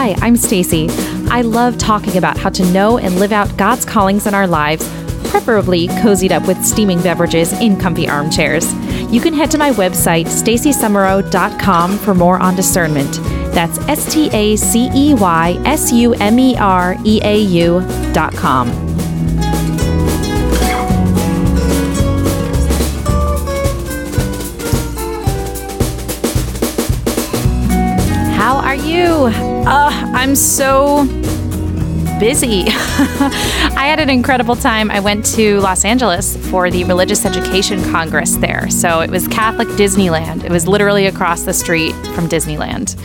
Hi, I'm Stacey. I love talking about how to know and live out God's callings in our lives, preferably cozied up with steaming beverages in comfy armchairs. You can head to my website, staceysumereau.com, for more on discernment. That's S T A C E Y S U M E R E A U dot com. Uh, I'm so busy. I had an incredible time. I went to Los Angeles for the Religious Education Congress there. So it was Catholic Disneyland. It was literally across the street from Disneyland.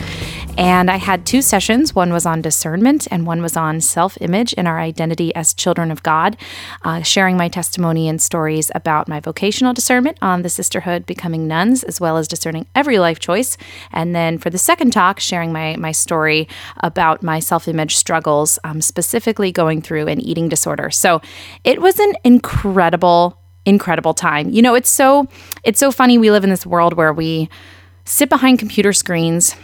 And I had two sessions. One was on discernment, and one was on self image and our identity as children of God, uh, sharing my testimony and stories about my vocational discernment on the sisterhood becoming nuns, as well as discerning every life choice. And then for the second talk, sharing my, my story about my self image struggles, um, specifically going through an eating disorder. So it was an incredible, incredible time. You know, it's so it's so funny. We live in this world where we sit behind computer screens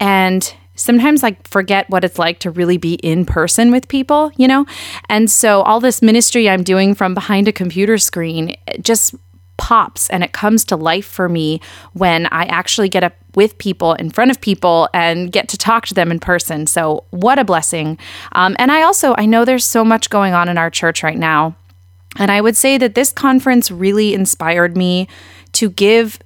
and sometimes like forget what it's like to really be in person with people, you know? And so all this ministry I'm doing from behind a computer screen just pops and it comes to life for me when I actually get up with people in front of people and get to talk to them in person. So what a blessing. Um, and I also, I know there's so much going on in our church right now. And I would say that this conference really inspired me to give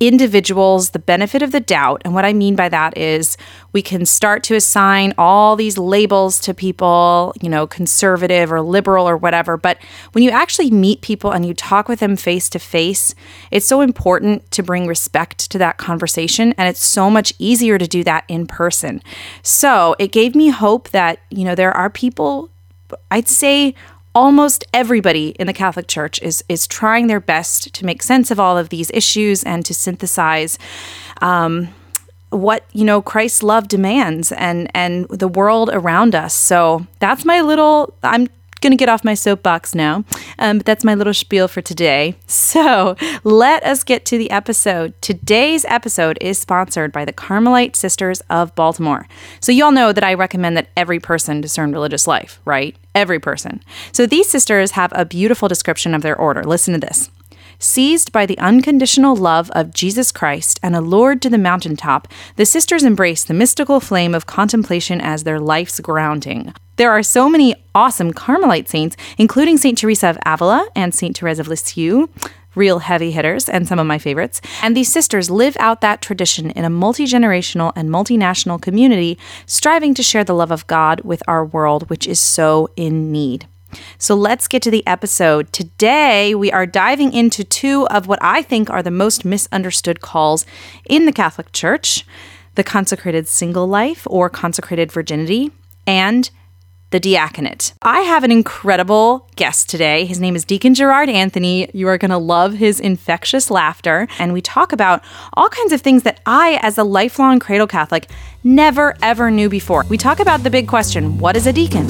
individuals the benefit of the doubt. And what I mean by that is we can start to assign all these labels to people, you know, conservative or liberal or whatever. But when you actually meet people and you talk with them face to face, it's so important to bring respect to that conversation. And it's so much easier to do that in person. So it gave me hope that, you know, there are people, I'd say, almost everybody in the Catholic Church is is trying their best to make sense of all of these issues and to synthesize um, what you know Christ's love demands and and the world around us. So that's my little. I'm going to get off my soapbox now. Um, but that's my little spiel for today. So let us get to the episode. Today's episode is sponsored by the Carmelite Sisters of Baltimore. So you all know that I recommend that every person discern religious life, right? Every person. So these sisters have a beautiful description of their order. Listen to this. Seized by the unconditional love of Jesus Christ and allured to the mountaintop, the sisters embrace the mystical flame of contemplation as their life's grounding. There are so many awesome Carmelite saints, including St. Teresa of Avila and St. Therese of Lisieux, real heavy hitters and some of my favorites. And these sisters live out that tradition in a multi generational and multinational community, striving to share the love of God with our world, which is so in need. So let's get to the episode. Today, we are diving into two of what I think are the most misunderstood calls in the Catholic Church the consecrated single life or consecrated virginity, and the diaconate. I have an incredible guest today. His name is Deacon Gerard Anthony. You are going to love his infectious laughter. And we talk about all kinds of things that I, as a lifelong cradle Catholic, never ever knew before. We talk about the big question what is a deacon?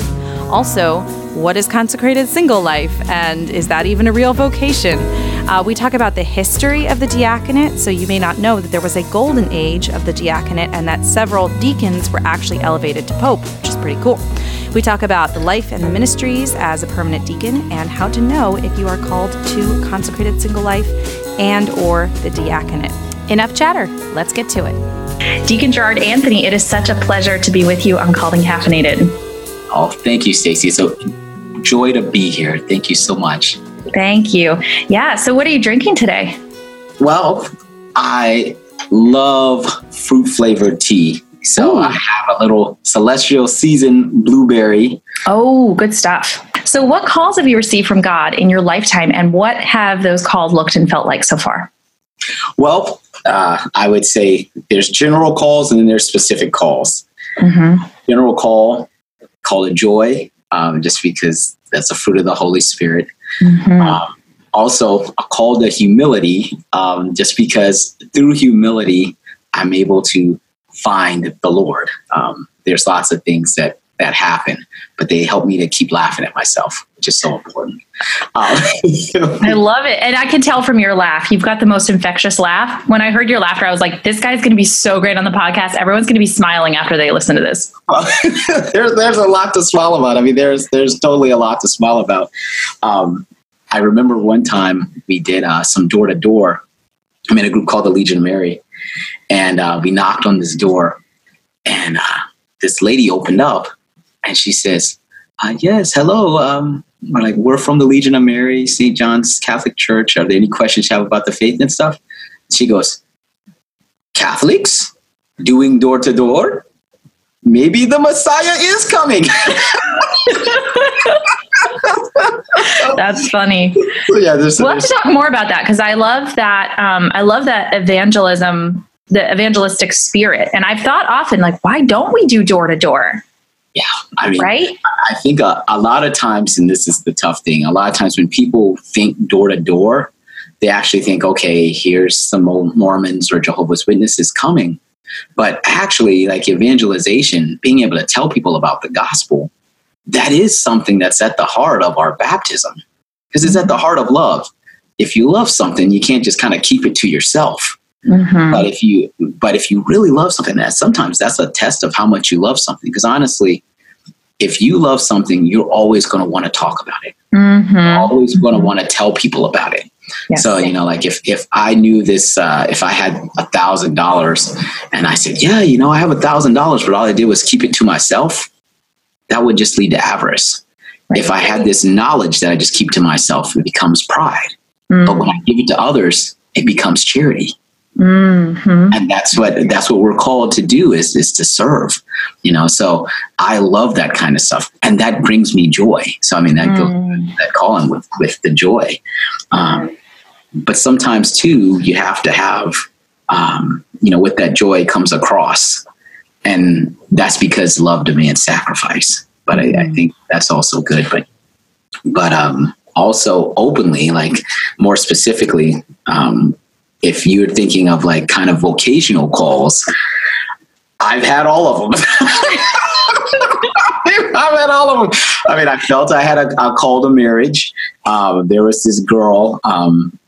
Also, what is consecrated single life? And is that even a real vocation? Uh, we talk about the history of the diaconate, so you may not know that there was a golden age of the diaconate and that several deacons were actually elevated to pope, which is pretty cool. We talk about the life and the ministries as a permanent deacon and how to know if you are called to consecrated single life and or the diaconate. Enough chatter. Let's get to it. Deacon Gerard Anthony, it is such a pleasure to be with you on Calling Caffeinated. Oh, thank you, Stacey. So joy to be here. Thank you so much. Thank you. Yeah. So, what are you drinking today? Well, I love fruit flavored tea. So, Ooh. I have a little celestial season blueberry. Oh, good stuff. So, what calls have you received from God in your lifetime, and what have those calls looked and felt like so far? Well, uh, I would say there's general calls and then there's specific calls. Mm-hmm. General call, call it joy, um, just because that's a fruit of the Holy Spirit. Mm-hmm. Um, also, a call to humility, um, just because through humility, I'm able to find the Lord. Um, there's lots of things that that happen, but they help me to keep laughing at myself, which is so important. Um, I love it. And I can tell from your laugh, you've got the most infectious laugh. When I heard your laughter, I was like, this guy's going to be so great on the podcast. Everyone's going to be smiling after they listen to this. there's, there's a lot to smile about. I mean, there's, there's totally a lot to smile about. Um, I remember one time we did uh, some door to door. I'm in a group called the Legion of Mary, and uh, we knocked on this door, and uh, this lady opened up, and she says, uh, "Yes, hello. Um, we're like we're from the Legion of Mary, St. John's Catholic Church. Are there any questions you have about the faith and stuff?" She goes, "Catholics doing door to door." Maybe the Messiah is coming. That's funny. yeah, there's, we'll have to talk more about that because I love that. Um, I love that evangelism, the evangelistic spirit, and I've thought often, like, why don't we do door to door? Yeah, I mean, right? I think a, a lot of times, and this is the tough thing, a lot of times when people think door to door, they actually think, okay, here's some old Mormons or Jehovah's Witnesses coming. But actually, like evangelization, being able to tell people about the gospel, that is something that's at the heart of our baptism because it's at the heart of love. If you love something, you can't just kind of keep it to yourself. Mm-hmm. But if you but if you really love something, that sometimes that's a test of how much you love something. Because honestly, if you love something, you're always going to want to talk about it. Mm-hmm. always going to want to tell people about it. Yes. So you know, like if if I knew this, uh, if I had a thousand dollars, and I said, yeah, you know, I have a thousand dollars, but all I did was keep it to myself, that would just lead to avarice. Right. If I had this knowledge that I just keep to myself, it becomes pride. Mm. But when I give it to others, it becomes charity. Mm-hmm. And that's what that's what we're called to do is is to serve, you know. So I love that kind of stuff, and that brings me joy. So I mean that mm. goes that calling with with the joy. Um, but sometimes too, you have to have, um, you know, with that joy comes across and that's because love demands sacrifice. But I, I mm. think that's also good. But but um, also openly, like more specifically, um, if you're thinking of like kind of vocational calls, I've had all of them. I've had all of them. I mean, I felt I had a, a call to marriage. Um, there was this girl, um,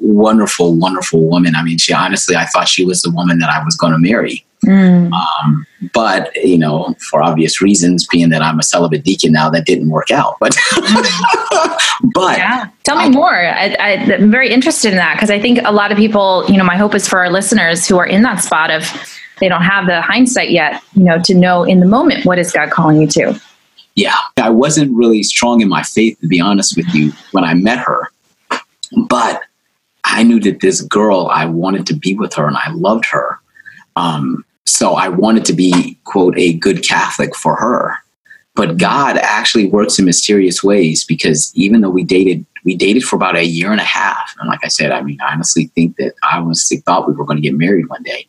wonderful, wonderful woman. I mean, she honestly, I thought she was the woman that I was going to marry. Mm. Um, but you know, for obvious reasons, being that I'm a celibate deacon now, that didn't work out. But but yeah. tell me more. I, am very interested in that because I think a lot of people, you know, my hope is for our listeners who are in that spot of they don't have the hindsight yet, you know, to know in the moment what is God calling you to. Yeah, I wasn't really strong in my faith, to be honest with you, when I met her, but I knew that this girl, I wanted to be with her and I loved her. Um, so I wanted to be, quote, a good Catholic for her. But God actually works in mysterious ways because even though we dated, we dated for about a year and a half. And like I said, I mean, I honestly think that I honestly thought we were going to get married one day.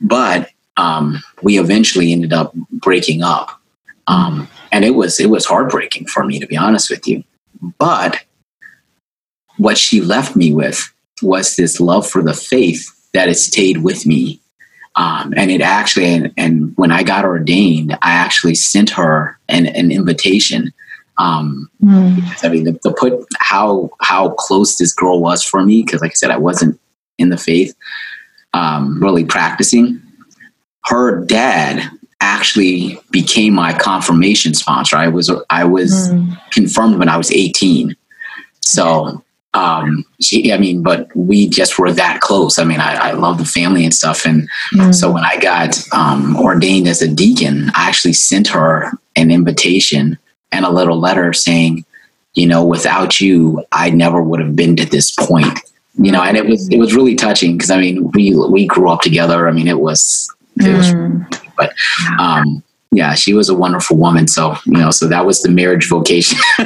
But um, we eventually ended up breaking up. Um, and it was it was heartbreaking for me to be honest with you. But what she left me with was this love for the faith that has stayed with me um, and it actually, and, and, when I got ordained, I actually sent her an, an invitation. Um, mm. because, I mean, to, to, put how how close this girl was for me, because like I said, I wasn't in the faith, um, really practicing. Her dad actually became my confirmation sponsor. I was I was mm. confirmed when I was eighteen. So um she i mean but we just were that close. I mean i, I love the family and stuff. And mm. so when i got um, ordained as a deacon i actually sent her an invitation and a little letter saying you know without you i never would have been to this point. You know and it was it was really touching because i mean we we grew up together. I mean it was it was mm. but um yeah, she was a wonderful woman. So, you know, so that was the marriage vocation.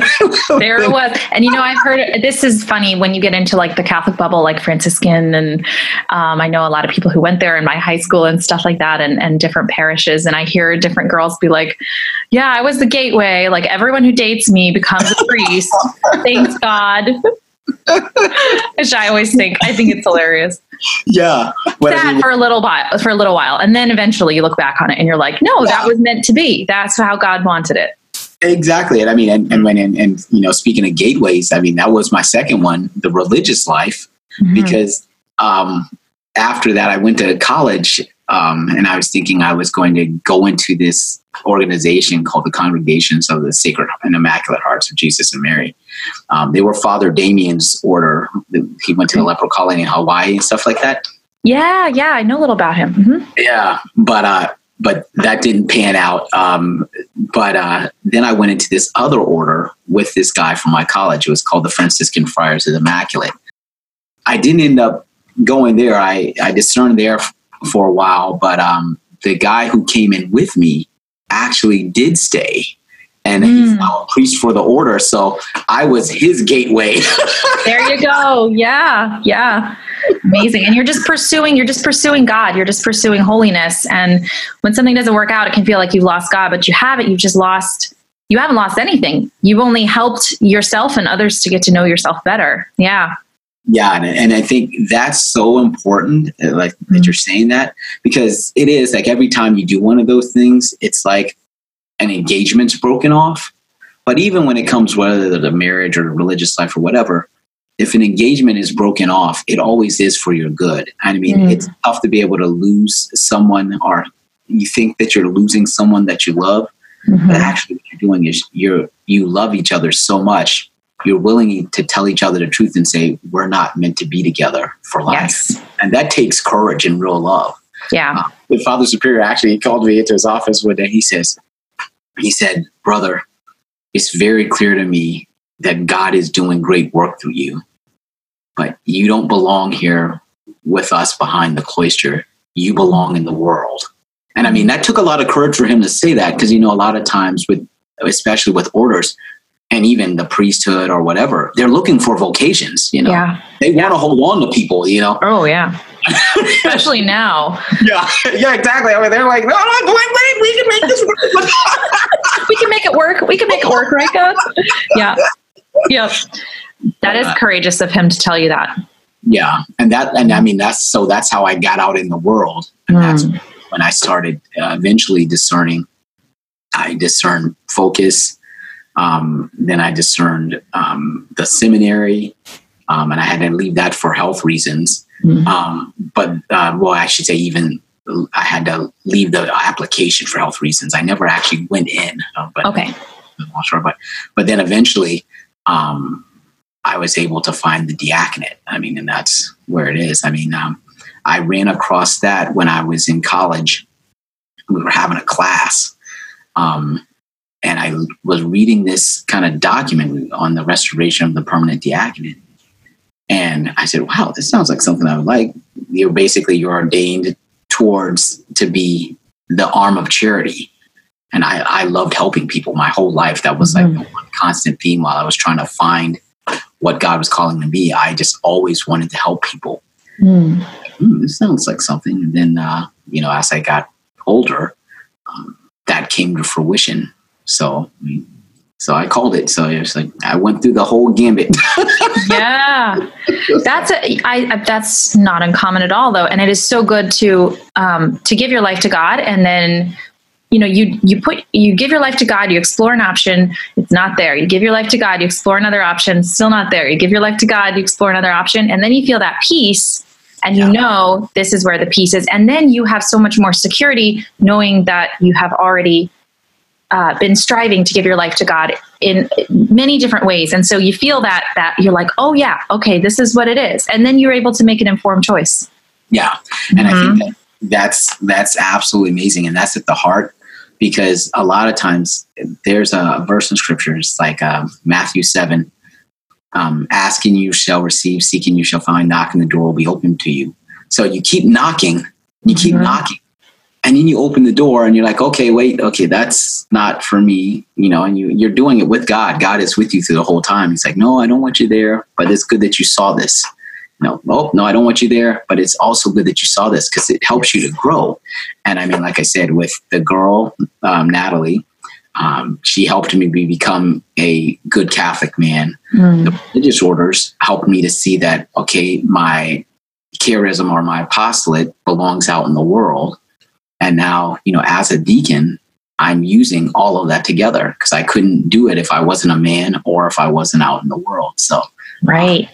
there it was. And, you know, I've heard this is funny when you get into like the Catholic bubble, like Franciscan. And um, I know a lot of people who went there in my high school and stuff like that and, and different parishes. And I hear different girls be like, yeah, I was the gateway. Like everyone who dates me becomes a priest. Thanks God. Which I always think. I think it's hilarious. Yeah. Sad for a little while. For a little while, and then eventually you look back on it and you're like, no, yeah. that was meant to be. That's how God wanted it. Exactly. And I mean, and, and when, and, and, you know, speaking of gateways, I mean, that was my second one, the religious life, mm-hmm. because um, after that, I went to college um, and I was thinking I was going to go into this organization called the Congregations of the Sacred and Immaculate Hearts of Jesus and Mary. Um, they were Father Damien's order. He went to the leper colony in Hawaii and stuff like that. Yeah, yeah, I know a little about him. Mm-hmm. Yeah, but uh, but that didn't pan out. Um, but uh, then I went into this other order with this guy from my college. It was called the Franciscan Friars of the Immaculate. I didn't end up going there. I I discerned there for a while, but um, the guy who came in with me actually did stay and mm. he's now a priest for the order. So I was his gateway. there you go. Yeah. Yeah. Amazing. And you're just pursuing, you're just pursuing God. You're just pursuing holiness. And when something doesn't work out, it can feel like you've lost God, but you haven't. You've just lost, you haven't lost anything. You've only helped yourself and others to get to know yourself better. Yeah yeah and, and i think that's so important uh, like mm-hmm. that you're saying that because it is like every time you do one of those things it's like an engagement's broken off but even when it comes whether the marriage or religious life or whatever if an engagement is broken off it always is for your good i mean mm. it's tough to be able to lose someone or you think that you're losing someone that you love mm-hmm. but actually what you're doing is you're you love each other so much you're willing to tell each other the truth and say we're not meant to be together for life. Yes. and that takes courage and real love. Yeah. Uh, the father superior actually called me into his office one day. He says he said brother it's very clear to me that god is doing great work through you but you don't belong here with us behind the cloister. You belong in the world. And i mean that took a lot of courage for him to say that because you know a lot of times with especially with orders and even the priesthood or whatever, they're looking for vocations, you know. Yeah. They want to hold on to people, you know. Oh yeah. Especially now. Yeah, yeah, exactly. I mean, they're like, no, no, wait, wait, we can make this work. we can make it work. We can make it work, right, God? Yeah. Yep. That is courageous of him to tell you that. Yeah, and that, and I mean, that's so. That's how I got out in the world, and mm. that's when I started uh, eventually discerning. I discern focus um, then I discerned um, the seminary, um, and I had to leave that for health reasons. Mm-hmm. Um, but uh, well, I should say even I had to leave the application for health reasons. I never actually went in. Uh, but, okay. Sure, but but then eventually, um, I was able to find the diaconate. I mean, and that's where it is. I mean, um, I ran across that when I was in college. We were having a class. Um, and I was reading this kind of document on the restoration of the permanent diaconate. And I said, wow, this sounds like something I would like. You're basically, you're ordained towards to be the arm of charity. And I, I loved helping people my whole life. That was like mm-hmm. the one constant theme while I was trying to find what God was calling to be. I just always wanted to help people. Mm. Mm, this sounds like something. And then, uh, you know, as I got older, um, that came to fruition. So, so I called it. So it's like I went through the whole gambit. yeah, that's a, I, that's not uncommon at all, though, and it is so good to um, to give your life to God, and then you know you you put you give your life to God, you explore an option, it's not there. You give your life to God, you explore another option, still not there. You give your life to God, you explore another option, and then you feel that peace and you know this is where the peace is and then you have so much more security knowing that you have already uh, been striving to give your life to God in many different ways, and so you feel that that you're like, oh yeah, okay, this is what it is, and then you're able to make an informed choice. Yeah, and mm-hmm. I think mm-hmm. that that's that's absolutely amazing, and that's at the heart because a lot of times there's a verse in scripture, it's like uh, Matthew seven, um, asking you shall receive, seeking you shall find, knocking the door will be open to you. So you keep knocking, you keep mm-hmm. knocking, and then you open the door and you're like okay wait okay that's not for me you know and you, you're doing it with god god is with you through the whole time he's like no i don't want you there but it's good that you saw this no oh no i don't want you there but it's also good that you saw this because it helps you to grow and i mean like i said with the girl um, natalie Um, she helped me be, become a good Catholic man. Mm. The religious orders helped me to see that, okay, my charism or my apostolate belongs out in the world. And now, you know, as a deacon, I'm using all of that together because I couldn't do it if I wasn't a man or if I wasn't out in the world. So, Right.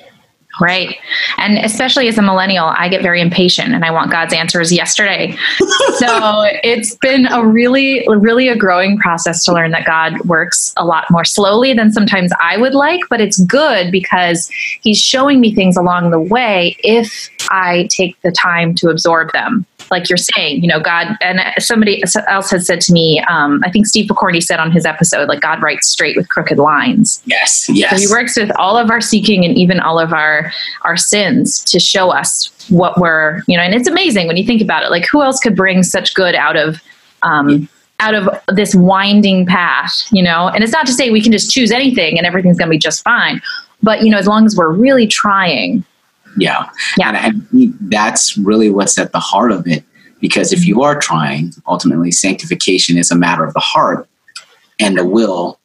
Right. And especially as a millennial, I get very impatient and I want God's answers yesterday. so it's been a really, really a growing process to learn that God works a lot more slowly than sometimes I would like, but it's good because He's showing me things along the way if I take the time to absorb them. Like you're saying, you know, God, and somebody else has said to me, um, I think Steve Picorni said on his episode, like God writes straight with crooked lines. yes, yes. So he works with all of our seeking and even all of our our sins to show us what we're, you know, and it's amazing when you think about it. Like who else could bring such good out of um out of this winding path, you know? And it's not to say we can just choose anything and everything's gonna be just fine. But you know, as long as we're really trying. Yeah. Yeah. And I that's really what's at the heart of it. Because if you are trying, ultimately, sanctification is a matter of the heart and the will.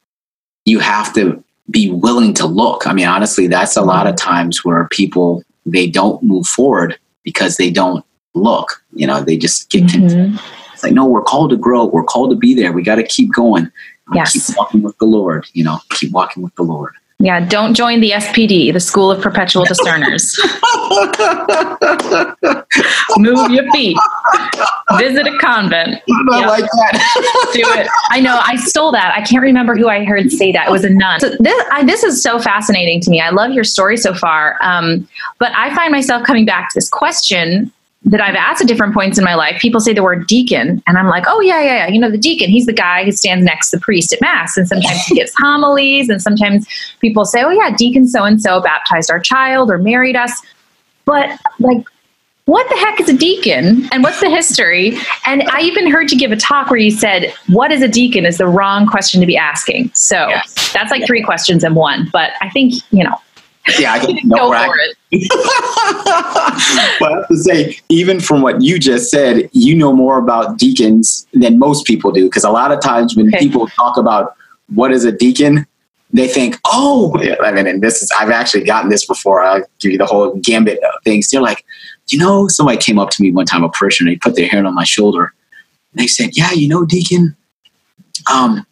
You have to be willing to look. I mean, honestly, that's a lot of times where people they don't move forward because they don't look. You know, they just get. Mhm. It's like, no, we're called to grow. We're called to be there. We got to keep going. Yes. Keep walking with the Lord. You know, keep walking with the Lord. Yeah, don't join the SPD, the School of Perpetual Discerners. Move your feet. Visit a convent. I Yeah. like that. do it. I know. I stole that. I can't remember who I heard say that. It was a nun. So this, I, this is so fascinating to me. I love your story so far. Um, but I find myself coming back to this question that I've asked at different points in my life. People say the word deacon, and I'm like, oh, yeah, yeah, yeah. You know, the deacon, he's the guy who stands next to the priest at Mass. And sometimes he gives homilies. And sometimes people say, oh, yeah, deacon so and so baptized our child or married us. But like, what the heck is a deacon and what's the history? And I even heard you give a talk where you said, What is a deacon is the wrong question to be asking. So Yes. that's like three questions in one. But I think, you know, Yeah, I can go no, I- it. but I have to say, even from what you just said, you know more about deacons than most people do. Because a lot of times when Okay. people talk about what is a deacon, they think, oh, yeah, I mean, and this is, I've actually gotten this before. I'll give you the whole gambit of things. They're like, you know, somebody came up to me one time, a parishioner, they put their hand on my shoulder. And they said, yeah, you know, deacon, um,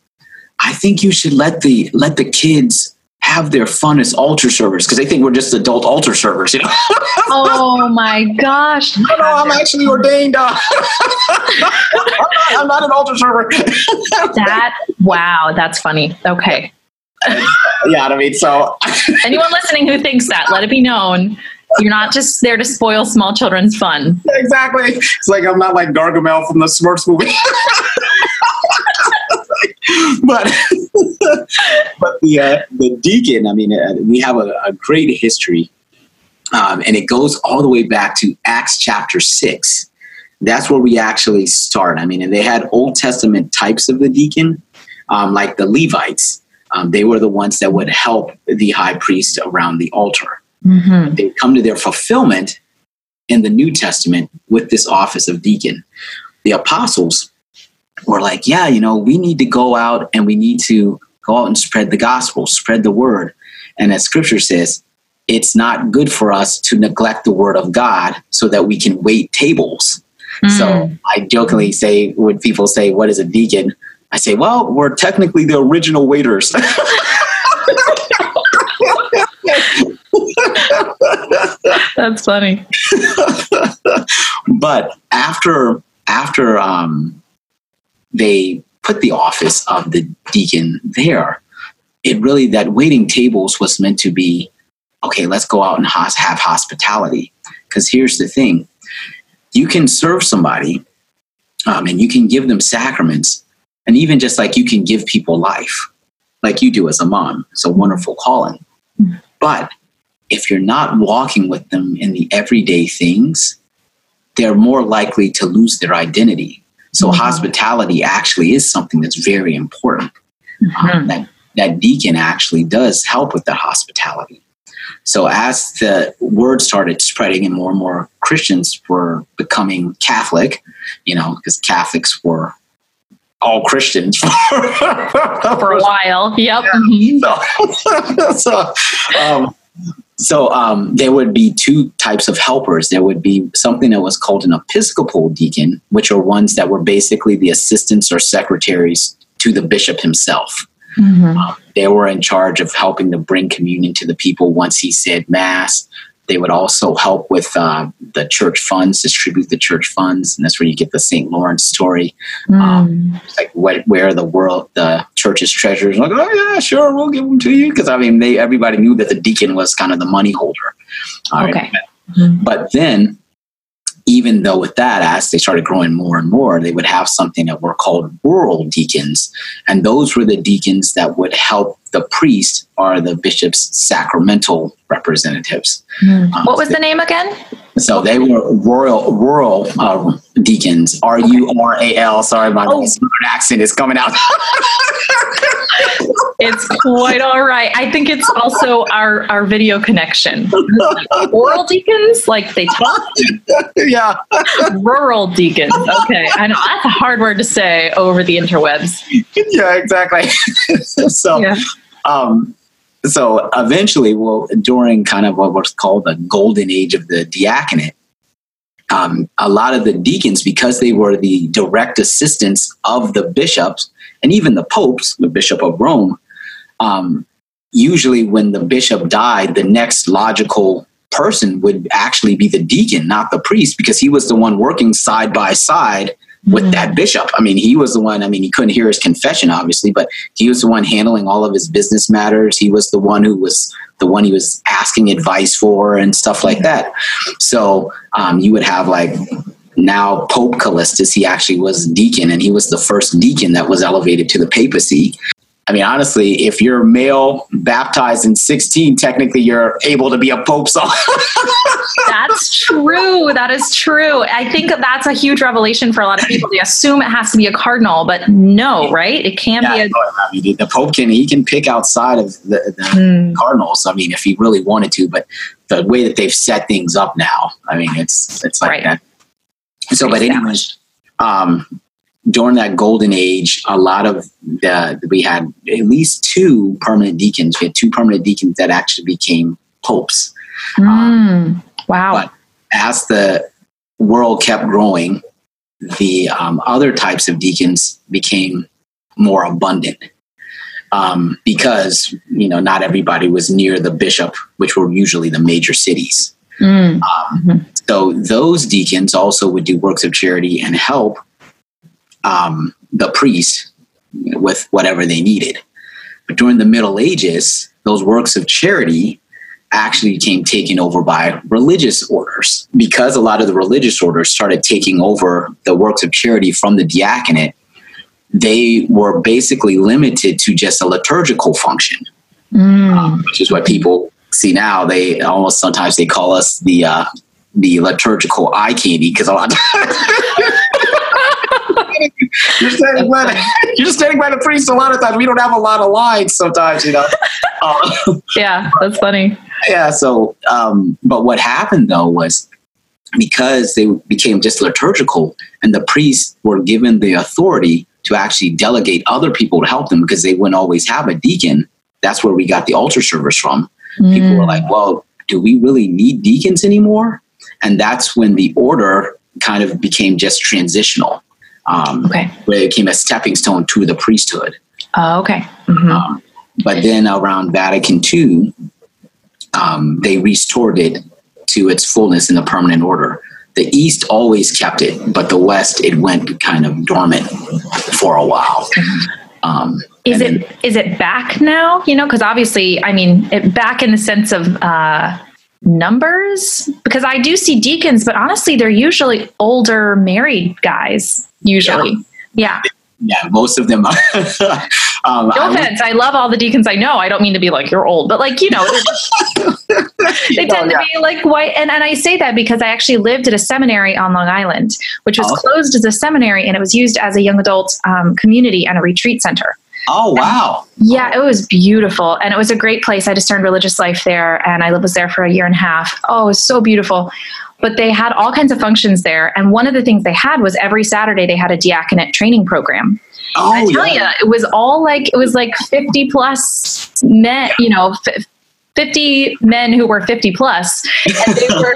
I think you should let the, let the kids have their fun as altar servers because they think we're just adult altar servers, you know? Oh my gosh. No, no, I'm actually ordained. Uh, I'm, not, I'm not an altar server. That, wow, that's funny. Okay. yeah, I mean, so Anyone listening who thinks that, let it be known. You're not just there to spoil small children's fun. exactly. It's like I'm not like Gargamel from the Smurfs movie. but but the uh, the deacon, I mean, uh, we have a, a great history, um, and it goes all the way back to Acts chapter six. That's where we actually start. I mean, and they had Old Testament types of the deacon, um, like the Levites. Um, they were the ones that would help the high priest around the altar. Mm-hmm. They come to their fulfillment in the New Testament with this office of deacon. The apostles were like, yeah, you know, we need to go out and we need to go out and spread the gospel, spread the word. And as scripture says, it's not good for us to neglect the word of God so that we can wait tables. So I jokingly say, when people say, What is a deacon? I say, Well, we're technically the original waiters. That's funny. but after after um, they put the office of the deacon there, it really that waiting tables was meant to be okay. Let's go out and have hospitality. Because here's the thing: you can serve somebody, um, and you can give them sacraments, and even just like you can give people life, like you do as a mom. It's a wonderful calling, but if you're not walking with them in the everyday things, they're more likely to lose their identity. So Mhm. hospitality actually is something that's very important. Um, that that deacon actually does help with that hospitality. So as the word started spreading and more and more Christians were becoming Catholic, you know, because Catholics were all Christians for, for a while. Yep. Yeah. So, so, um, so um, there would be two types of helpers. There would be something that was called an Episcopal deacon, which are ones that were basically the assistants or secretaries to the bishop himself. Mm-hmm. Um, they were in charge of helping to bring communion to the people once he said mass. They would also help with uh, the church funds, distribute the church funds, and that's where you get the St. Lawrence story. Mm. Um, like what, where the world, the church's treasures. Like, oh yeah, sure, we'll give them to you because I mean, they everybody knew that the deacon was kind of the money holder. okay. Mm-hmm. But then even though with that, as they started growing more and more, they would have something that were called rural deacons. And those were the deacons that would help the priest or the bishop's sacramental representatives. Mm. Um, what was the name again? So they were rural rural uh, deacons. R U R A L. Sorry, my oh. accent is coming out. it's quite all right. I think it's also our our video connection. Rural deacons, like they talk. yeah. Rural deacons. Okay, I know that's a hard word to say over the interwebs. Yeah, exactly. so. Yeah. Um, so eventually, well, during kind of what was called the golden age of the diaconate, um, a lot of the deacons, because they were the direct assistants of the bishops and even the popes, the bishop of Rome, um, usually when the bishop died, the next logical person would actually be the deacon, not the priest, because he was the one working side by side with mm-hmm. that bishop. I mean, he was the one, I mean, he couldn't hear his confession, obviously, but he was the one handling all of his business matters. He was the one who was the one he was asking advice for and stuff like that. So um, you would have like now Pope Callistus, he actually was deacon and he was the first deacon that was elevated to the papacy. I mean, honestly, if you're male baptized in 16, technically you're able to be a pope. So that's true. That is true. I think that's a huge revelation for a lot of people. They assume it has to be a cardinal, but no, right? It can yeah, be a. I mean, the pope can he can pick outside of the, the mm. cardinals. I mean, if he really wanted to, but the way that they've set things up now, I mean, it's it's like right. that. So, but anyways, um, during that golden age, a lot of the, we had at least two permanent deacons. We had two permanent deacons that actually became popes. Mm, um, wow. But as the world kept growing, the um, other types of deacons became more abundant um, because you know not everybody was near the bishop, which were usually the major cities. Mm. Um, mm-hmm. So those deacons also would do works of charity and help um, the priests with whatever they needed. But during the Middle Ages, those works of charity actually became taken over by religious orders because a lot of the religious orders started taking over the works of charity from the diaconate. They were basically limited to just a liturgical function, mm. um, which is what people see now. They almost sometimes they call us the uh, the liturgical eye candy because a lot. Of you're standing by the, you're standing by the priest a lot of times. We don't have a lot of lines sometimes, you know. Uh, yeah, that's funny. Yeah. So, um, but what happened though was because they became just liturgical, and the priests were given the authority to actually delegate other people to help them because they wouldn't always have a deacon. That's where we got the altar servers from. Mm. People were like, "Well, do we really need deacons anymore?" And that's when the order kind of became just transitional um, okay. where it became a stepping stone to the priesthood. Oh, okay. Mm-hmm. Um, but then around Vatican II, um, they restored it to its fullness in the permanent order. The East always kept it, but the West it went kind of dormant for a while. Um, is it then, is it back now? You know, because obviously, I mean, it, back in the sense of uh, numbers because I do see deacons, but honestly, they're usually older married guys, usually. Yeah. yeah. yeah most of them are. um, no offense. I, I, love all the deacons I know. I don't mean to be like, you're old, but like, you know, they tend yeah. to be like white. And, and I say that because I actually lived at a seminary on Long Island, which was oh. closed as a seminary and it was used as a young adult um, community and a retreat center. Oh wow! And yeah, it was beautiful, and it was a great place. I discerned religious life there, and I was there for a year and a half. Oh, it was so beautiful. But they had all kinds of functions there, and one of the things they had was every Saturday they had a diaconate training program. Oh, I tell yeah. you, it was all like it was like fifty plus men. You know. F- 50 men who were 50 plus and they were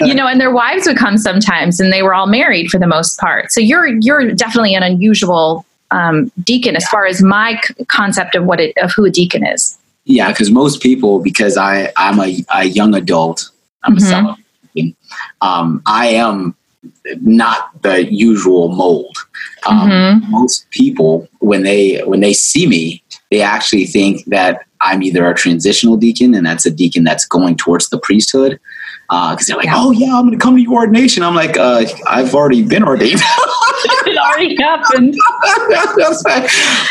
you know and their wives would come sometimes and they were all married for the most part so you're you're definitely an unusual um, deacon as far as my c- concept of what it of who a deacon is Yeah, because most people, because I I'm a, a young adult, I'm Mhm. a celibate. Um, I am not the usual mold. Um, Mhm. Most people, when they when they see me, they actually think that I'm either a transitional deacon, and that's a deacon that's going towards the priesthood. Because they're like, Yeah. "Oh yeah, I'm going to come to your ordination." I'm like, uh, "I've already been ordained." it already happened That's.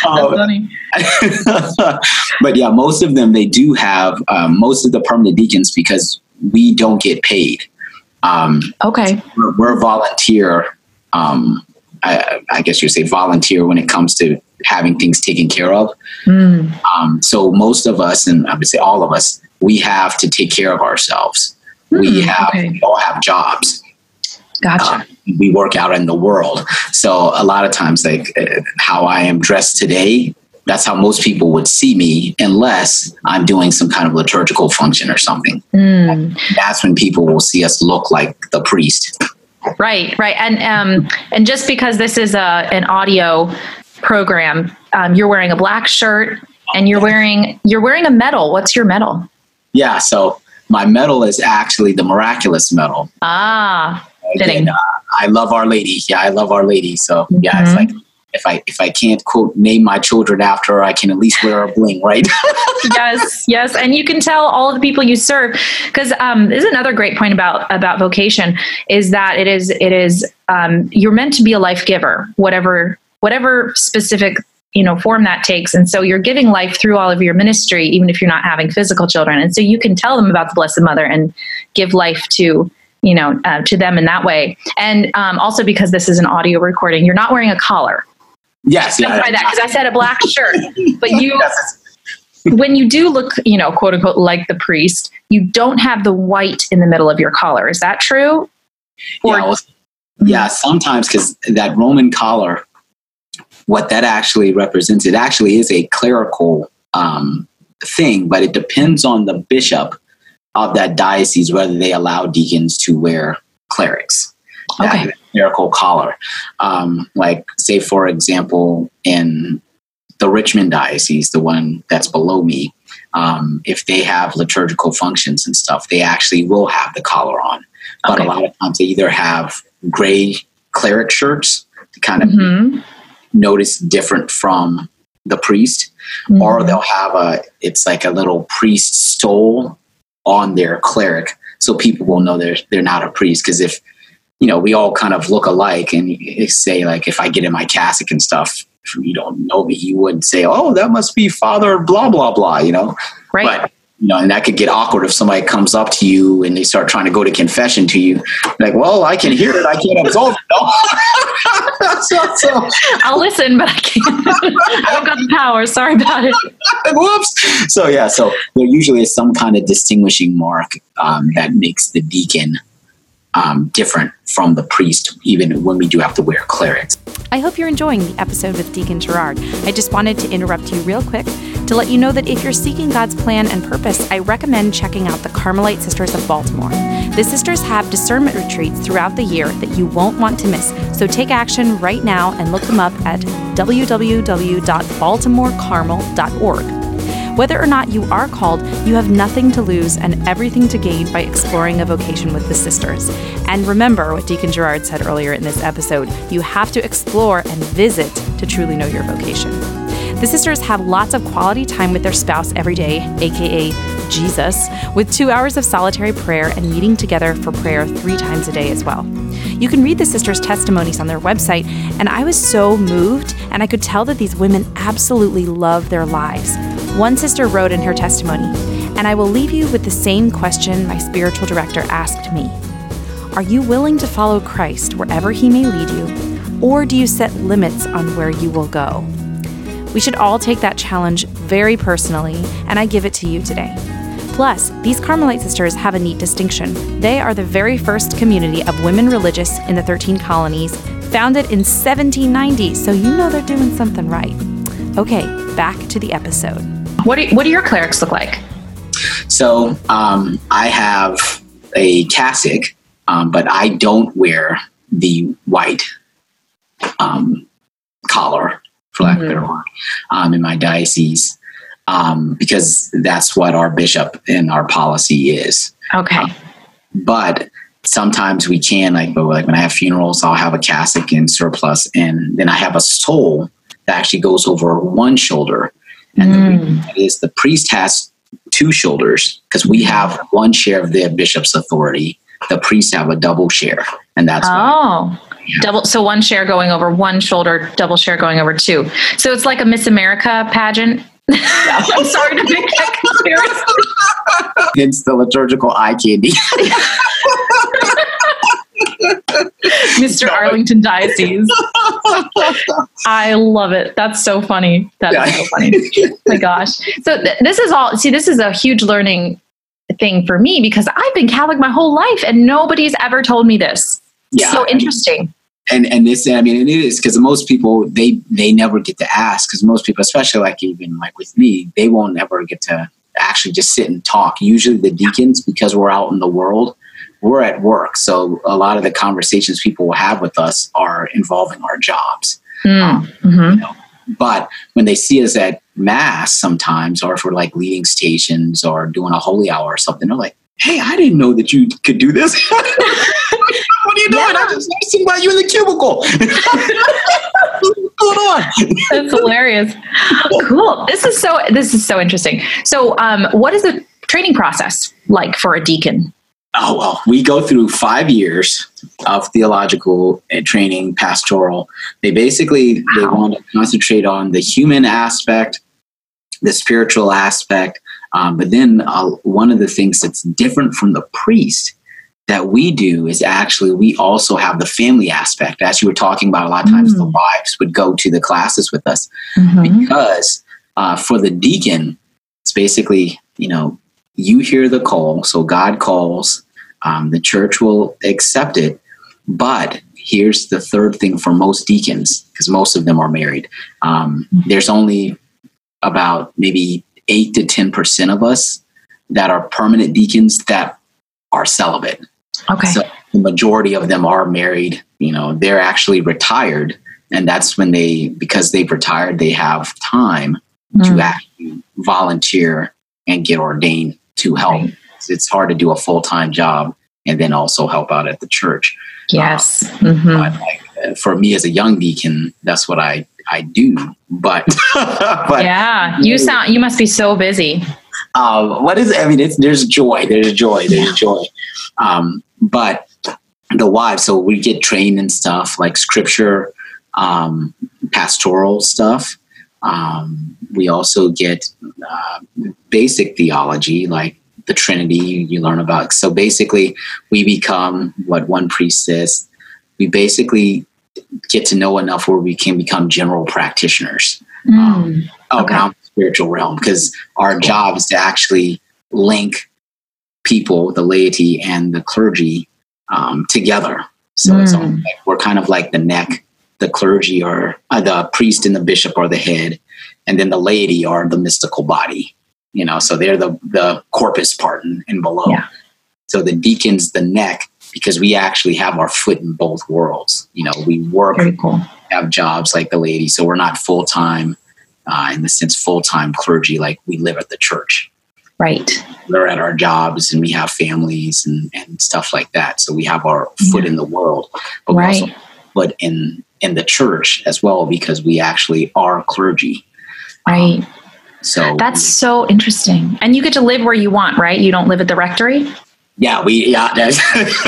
Um, funny but yeah, most of them they do have um, most of the permanent deacons because we don't get paid. Um, okay we're, we're volunteer. Um, I, I guess you would say volunteer when it comes to having things taken care of. Mm. Um, so most of us, and I would say all of us, we have to take care of ourselves. We Hmm, have okay. we all have jobs. gotcha Uh, we work out in the world. So a lot of times, like uh, how I am dressed today, that's how most people would see me, unless I'm doing some kind of liturgical function or something. Mm. That's when people will see us look like the priest. Right, right, and um, and just because this is a an audio program, um, you're wearing a black shirt and you're wearing you're wearing a medal. What's your medal? Yeah. So my medal is actually the miraculous medal. Ah. Again, uh, I love Our Lady. Yeah, I love Our Lady. So yeah, it's Mhm. like if I if I can't quote name my children after her, I can at least wear a bling, right? yes, yes, and you can tell all the people you serve because um, this is another great point about about vocation is that it is it is um, you're meant to be a life giver, whatever whatever specific you know form that takes, and so you're giving life through all of your ministry, even if you're not having physical children, and so you can tell them about the Blessed Mother and give life to you know uh, to them in that way, and um, also because this is an audio recording, you're not wearing a collar. yes. That's why that because I said a black shirt, but you when you do look, you know, quote unquote, like the priest, you don't have the white in the middle of your collar. Is that true? Or- yeah, well, yeah, sometimes because that Roman collar, what that actually represents, it actually is a clerical um, thing, but it depends on the bishop of that diocese whether they allow deacons to wear clerics. Okay. clerical collar. Um, like, say, for example, in the Richmond diocese, the one that's below me, um, if they have liturgical functions and stuff, they actually will have the collar on. But Okay. a lot of times they either have gray cleric shirts to kind of Mhm. Notice different from the priest, or Mhm. they'll have a it's like a little priest stole on their cleric, so people will know they're they're not a priest. Because if you know, we all kind of look alike, and say like, if I get in my cassock and stuff, if you don't know me, you wouldn't say, "Oh, that must be Father blah blah blah," you know. right. But you know, and that could get awkward if somebody comes up to you and they start trying to go to confession to you. Like, well, I can hear it, I can't absolve it. No. so, so, I'll listen, but I can't. I don't got the power. Sorry about it. whoops. So yeah, so there usually is some kind of distinguishing mark um, that makes the deacon um, different from the priest, even when we do have to wear clerics. I hope you're enjoying the episode with Deacon Gerard. I just wanted to interrupt you real quick to let you know that if you're seeking God's plan and purpose, I recommend checking out the Carmelite Sisters of Baltimore. The sisters have discernment retreats throughout the year that you won't want to miss. So take action right now and look them up at www.baltimorecarmel.org. Whether or not you are called, you have nothing to lose and everything to gain by exploring a vocation with the sisters. And remember what Deacon Gerard said earlier in this episode you have to explore and visit to truly know your vocation. The sisters have lots of quality time with their spouse every day, aka Jesus, with two hours of solitary prayer and meeting together for prayer three times a day as well. You can read the sisters' testimonies on their website, and I was so moved, and I could tell that these women absolutely love their lives. One sister wrote in her testimony, and I will leave you with the same question my spiritual director asked me Are you willing to follow Christ wherever he may lead you, or do you set limits on where you will go? We should all take that challenge very personally, and I give it to you today. Plus, these Carmelite sisters have a neat distinction. They are the very first community of women religious in the 13 colonies founded in 1790, so you know they're doing something right. Okay, back to the episode. What do, what do your clerics look like? So um, I have a cassock, um, but I don't wear the white um, collar, for lack of a better word, um, in my diocese um, because that's what our bishop and our policy is. Okay. But sometimes we can, like, but like when I have funerals, I'll have a cassock and surplice, and then I have a stole that actually goes over one shoulder. And the reason that is the priest has two shoulders because we have one share of the bishop's authority. The priests have a double share, and that's why. Double. So one share going over one shoulder, double share going over two. So it's like a Miss America pageant. I'm sorry to make that comparison. Hence the liturgical eye candy. Mr. Arlington Diocese. I love it. That's so funny. That's Yeah. so funny. my gosh. So th- this is all. See, this is a huge learning thing for me because I've been Catholic my whole life and nobody's ever told me this. Yeah. So interesting. and and this i mean and it is because most people they they never get to ask because most people especially like even like with me they won't ever get to actually just sit and talk usually the deacons because we're out in the world we're at work so a lot of the conversations people will have with us are involving our jobs Mm. Mhm. but when they see us at mass sometimes or if we're like leading stations or doing a holy hour or something they're like hey i didn't know that you could do this what are you doing I'm just I seen about you in the cubicle what's going on That's hilarious. Cool. This is so. This is so interesting. So, um, what is the training process like for a deacon? Oh, well, we go through five years of theological uh, training, pastoral. They basically they want to concentrate on the human aspect, the spiritual aspect, um, but then uh, one of the things that's different from the priest that we do is actually we also have the family aspect. As you were talking about, a lot of times the Mm. wives would go to the classes with us Mm-hmm. because uh, for the deacon, it's basically, you know, you hear the call, so God calls, um, the church will accept it. But here's the third thing for most deacons, because most of them are married. Um, there's only about maybe eight to 10% of us that are permanent deacons that are celibate. Okay. So the majority of them are married. You know, they're actually retired, and that's when they, because they've retired, they have time to Mm. actually volunteer and get ordained to help. Right. It's hard to do a full time job and then also help out at the church. Yes. Mhm. But like, uh, for me as a young deacon, that's what I I do. But but yeah. You sound. You must be so busy. Um, what is it? I mean, it's there's joy, there's joy, there's joy. Um, but the wives, so we get trained in stuff like scripture, um, pastoral stuff. Um, we also get uh, basic theology, like the Trinity. You, learn about. So basically, we become what one priest says. We basically get to know enough where we can become general practitioners Mm. Okay. around the spiritual realm because our job is to actually link people, the laity and the clergy, um, together. So Mm. almost like we're kind of like the neck, the clergy or uh, the priest and the bishop are the head, and then the laity are the mystical body. You know, so they're the the corpus part and, and below. Yeah. So the deacon's the neck because we actually have our foot in both worlds. You know, we work cool. have jobs like the laity, so we're not full time uh, in the sense full time clergy like we live at the church. Right. We're at our jobs and we have families and, and stuff like that. So we have our foot in the world, but we also Right. foot in in the church as well because we actually are clergy. Right. So That's so interesting. And you get to live where you want, right? You don't live at the rectory. Yeah, we yeah that's,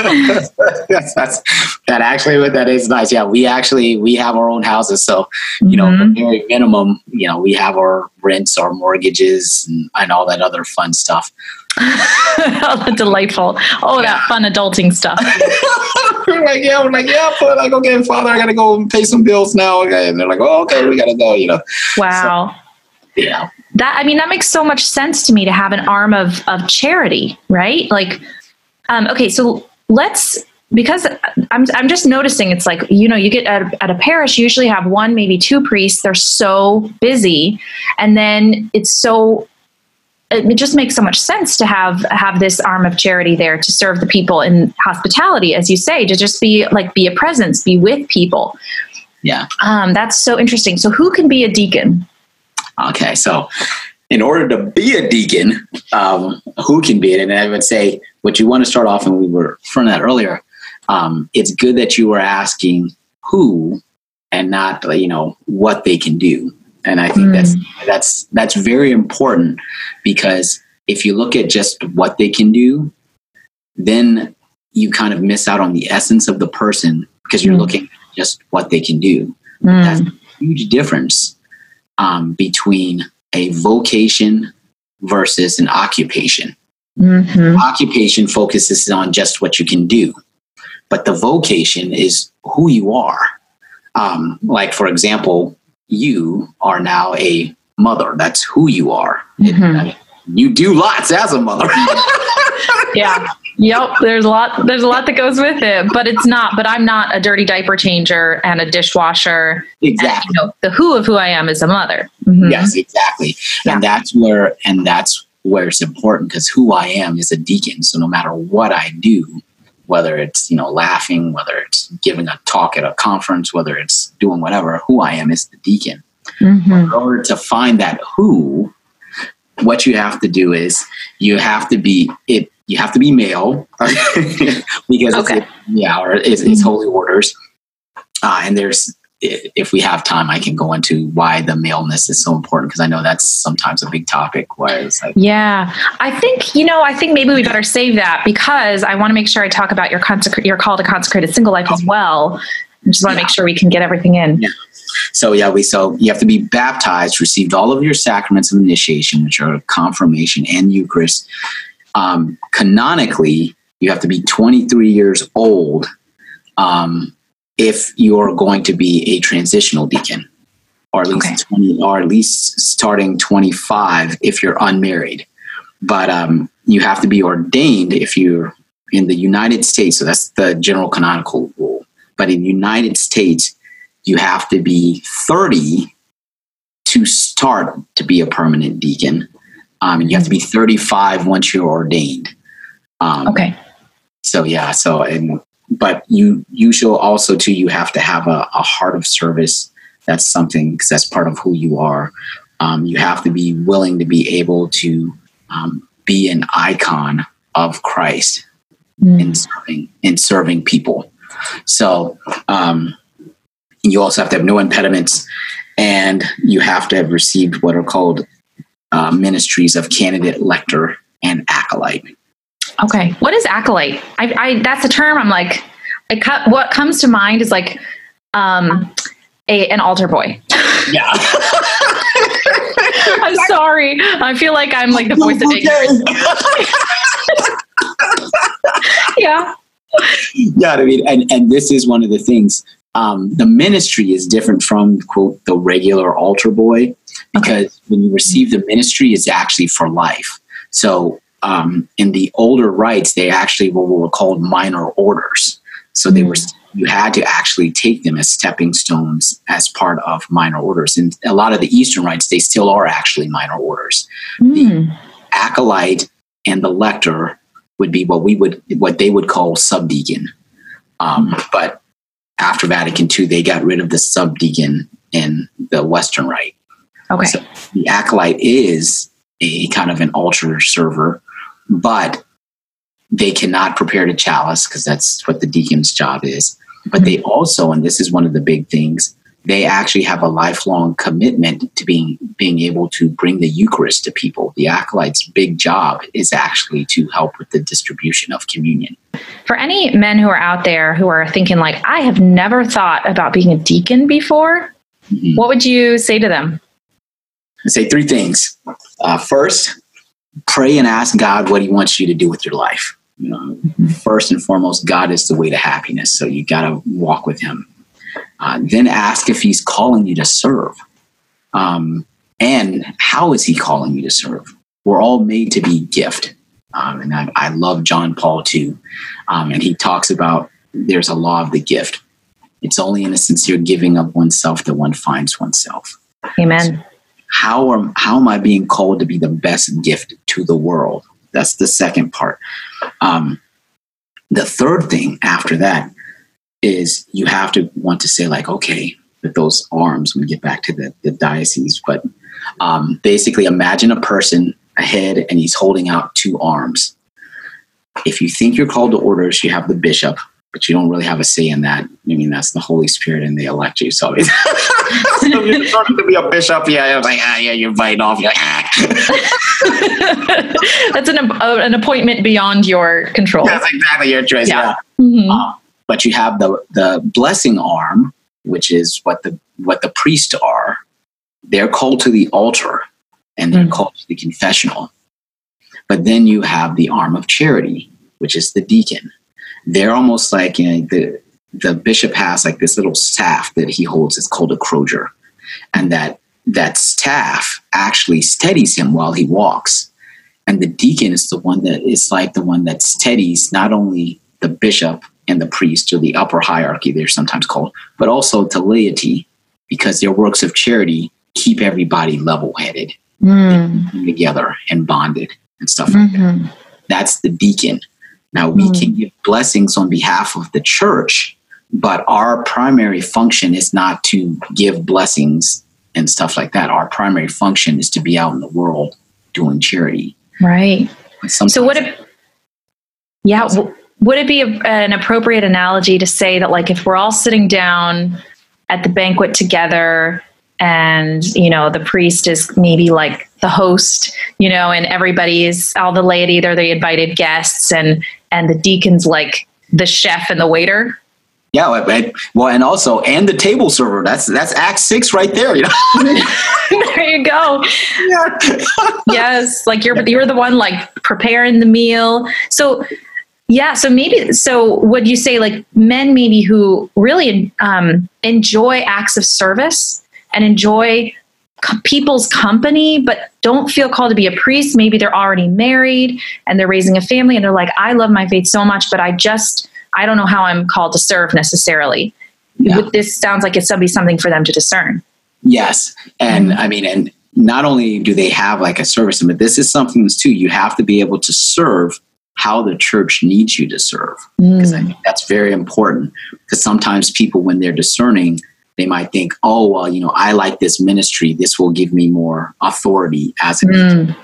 that's, that's that actually what that is nice. Yeah, we actually we have our own houses, so you know, Mhm. the very minimum, you know, we have our rents, our mortgages, and, and all that other fun stuff. oh, delightful. Oh, that fun adulting stuff. we're like, yeah, we're like, yeah, but like, okay, father, I gotta go pay some bills now. Okay, and they're like, oh, okay, we gotta go. You know, Wow. you know, that i mean that makes so much sense to me to have an arm of of charity right like um okay so let's because I'm, I'm just noticing it's like you know you get at, at a parish you usually have one maybe two priests. They're so busy. And then it's so it just makes so much sense to have have this arm of charity there to serve the people in hospitality as you say to just be like be a presence be with people. Yeah. Um, that's so interesting. So who can be a deacon? Okay so in order to be a deacon um, who can be it and i would say what you want to start off and we were from that earlier um, it's good that you are asking who and not you know what they can do and i think mm. that's that's that's very important because if you look at just what they can do then you kind of miss out on the essence of the person because you're mm. looking at just what they can do mm. that's a huge difference um, between a vocation versus an occupation mm-hmm. occupation focuses on just what you can do but the vocation is who you are. Um, like, for example, you are now a mother. That's who you are. Mm-hmm. you do lots as a mother. yeah. Yep. There's a lot. There's a lot that goes with it, but it's not. But I'm not a dirty diaper changer and a dishwasher. Exactly. And, you know, the who of who I am is a mother. Mm-hmm. Yes, exactly. Yeah. And that's where, and that's where it's important because who I am is a deacon. So no matter what I do, whether it's you know laughing whether it's giving a talk at a conference whether it's doing whatever who i am is the deacon mm-hmm. in order to find that who what you have to do is you have to be it you have to be male because okay. it's, yeah it's, it's mm-hmm. holy orders uh, and there's if we have time, I can go into why the maleness is so important because I know that's sometimes a big topic. Why it's like, yeah, I think you know, I think maybe we better save that because I want to make sure I talk about your consecra- your call to consecrated single life as well. I just want to yeah. make sure we can get everything in. Yeah. So yeah, we so you have to be baptized, received all of your sacraments of initiation, which are confirmation and Eucharist. Um, canonically, you have to be 23 years old. Um, if you're going to be a transitional deacon, or at least okay. 20, or at least starting 25 if you're unmarried. But um, you have to be ordained if you're in the United States. So that's the general canonical rule. But in the United States, you have to be 30 to start to be a permanent deacon. Um, and you have to be 35 once you're ordained. Um, okay. So yeah, so and but you you show also too you have to have a, a heart of service that's something because that's part of who you are um, you have to be willing to be able to um, be an icon of christ mm. in serving in serving people so um, you also have to have no impediments and you have to have received what are called uh, ministries of candidate lector and acolyte Okay. What is acolyte? I, I that's a term I'm like, cut, what comes to mind is like um, a, an altar boy. Yeah. I'm sorry. I feel like I'm like the voice of ignorance. yeah. Yeah, I mean, and, and this is one of the things. Um, the ministry is different from quote the regular altar boy because okay. when you receive the ministry, it's actually for life. So um, in the older rites, they actually were, what were called minor orders. So they were you had to actually take them as stepping stones as part of minor orders. And a lot of the Eastern rites, they still are actually minor orders. Mm. The hmm. acolyte and the lector would be what we would what they would call subdeacon. Um, mm. But after Vatican II, they got rid of the subdeacon in the Western Rite. Okay. So the acolyte is a kind of an altar server but they cannot prepare the chalice because that's what the deacon's job is. But they also, and this is one of the big things, they actually have a lifelong commitment to being being able to bring the Eucharist to people. The acolyte's big job is actually to help with the distribution of communion. For any men who are out there who are thinking like, I have never thought about being a deacon before, mm-hmm. what would you say to them? I say three things. Uh, first, pray and ask God what He wants you to do with your life. You know, mm-hmm. first and foremost, God is the way to happiness. So you got to walk with Him. Uh, then ask if He's calling you to serve. Um, and how is He calling you to serve? We're all made to be gift. Um, and I, I, love John Paul II. Um, and he talks about there's a law of the gift. It's only in a sincere giving of oneself that one finds oneself. Amen. How am how am I being called to be the best gift to the world? That's the second part. Um, the third thing after that is you have to want to say like, okay, with those arms, we get back to the, the diocese, but um, basically imagine a person ahead and he's holding out two arms. If you think you're called to orders, you have the bishop, but you don't really have a say in that. I mean, that's the Holy Spirit and they elect you. So, so you're starting to be a bishop. Yeah, I was like, ah, yeah, you're biting off. You're like, ah. that's an, uh, an appointment beyond your control. That's exactly your choice. Yeah. yeah. Mm-hmm. Uh, but you have the the blessing arm, which is what the what the priests are. They're called to the altar and they're mm. called to the confessional. But then you have the arm of charity, which is the deacon. They're almost like you know, the the bishop has like this little staff that he holds. It's called a crozier, and that that staff actually steadies him while he walks. And the deacon is the one that is like the one that steadies not only the bishop and the priest or the upper hierarchy, they're sometimes called, but also to laity, because their works of charity keep everybody level headed mm. together and bonded and stuff like mm-hmm. that. That's the deacon. Now, we mm. can give blessings on behalf of the church, but our primary function is not to give blessings and stuff like that. Our primary function is to be out in the world doing charity. Right. So, what if, yeah, would it be a, an appropriate analogy to say that, like, if we're all sitting down at the banquet together and you know the priest is maybe like the host you know and everybody's all the laity they're the invited guests and and the deacon's like the chef and the waiter. Yeah well and also and the table server. That's that's Acts six right there you know? There you go. Yeah. yes like you're you're the one like preparing the meal. So yeah. So maybe, so would you say like men maybe who really um, enjoy acts of service and enjoy people's company, but don't feel called to be a priest? Maybe they're already married and they're raising a family and they're like, I love my faith so much, but I just, I don't know how I'm called to serve necessarily. Yeah. This sounds like it's be something for them to discern. Yes. And. I mean, and not only do they have like a service, but this is something that's too, you have to be able to serve how the church needs you to serve. Because mm. I think that's very important. Because sometimes people, when they're discerning, they might think, oh, well, you know, I like this ministry. This will give me more authority as a mm.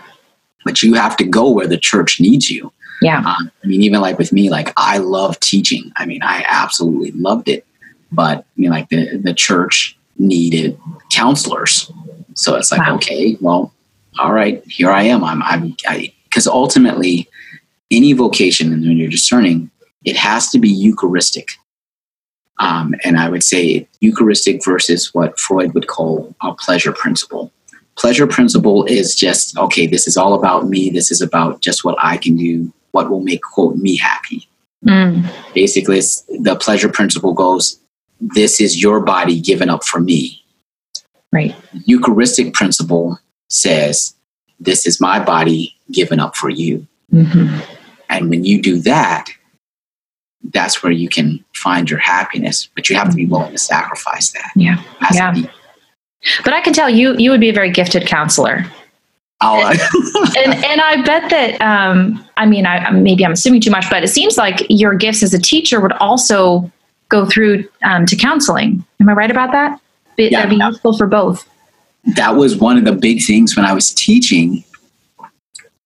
But you have to go where the church needs you. Yeah. Um, I mean, even like with me, like I love teaching. I mean, I absolutely loved it. But, you know, like the, the church needed counselors. So it's like, wow. okay, well, all right, here I am. I'm, I'm, I, because ultimately, any vocation, and when you're discerning, it has to be Eucharistic. Um, and I would say Eucharistic versus what Freud would call a pleasure principle. Pleasure principle is just, okay, this is all about me. This is about just what I can do, what will make, quote, me happy. Mm. Basically, the pleasure principle goes, this is your body given up for me. Right. Eucharistic principle says, this is my body given up for you. Mm-hmm. And when you do that, that's where you can find your happiness, but you have to be willing to sacrifice that. Yeah. yeah. But I can tell you, you would be a very gifted counselor. Oh, and and I bet that um, I mean I maybe I'm assuming too much, but it seems like your gifts as a teacher would also go through um, to counseling. Am I right about that? Be, yeah, that'd be useful for both. That was one of the big things when I was teaching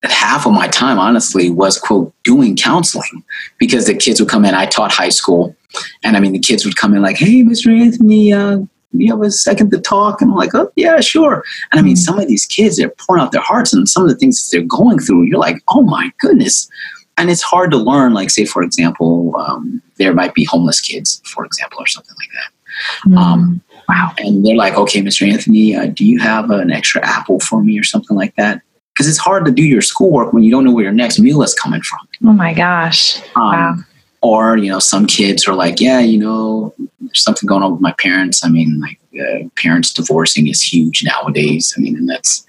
half of my time honestly was quote doing counseling because the kids would come in. I taught high school. And i mean the kids would come in like hey mr anthony uh, you have a second to talk? And i'm like oh yeah sure. And i mean some of these kids they're pouring out their hearts and some of the things they're going through you're like oh my goodness. And it's hard to learn like say for example um, there might be homeless kids for example or something like that. Mm. um, wow. and they're like okay mr anthony uh, do you have an extra apple for me or something like that because it's hard to do your schoolwork when you don't know where your next meal is coming from. Oh my gosh. Um, wow. Or, you know, some kids are like, yeah, you know, there's something going on with my parents. I mean, like, uh, parents divorcing is huge nowadays. I mean, and that's,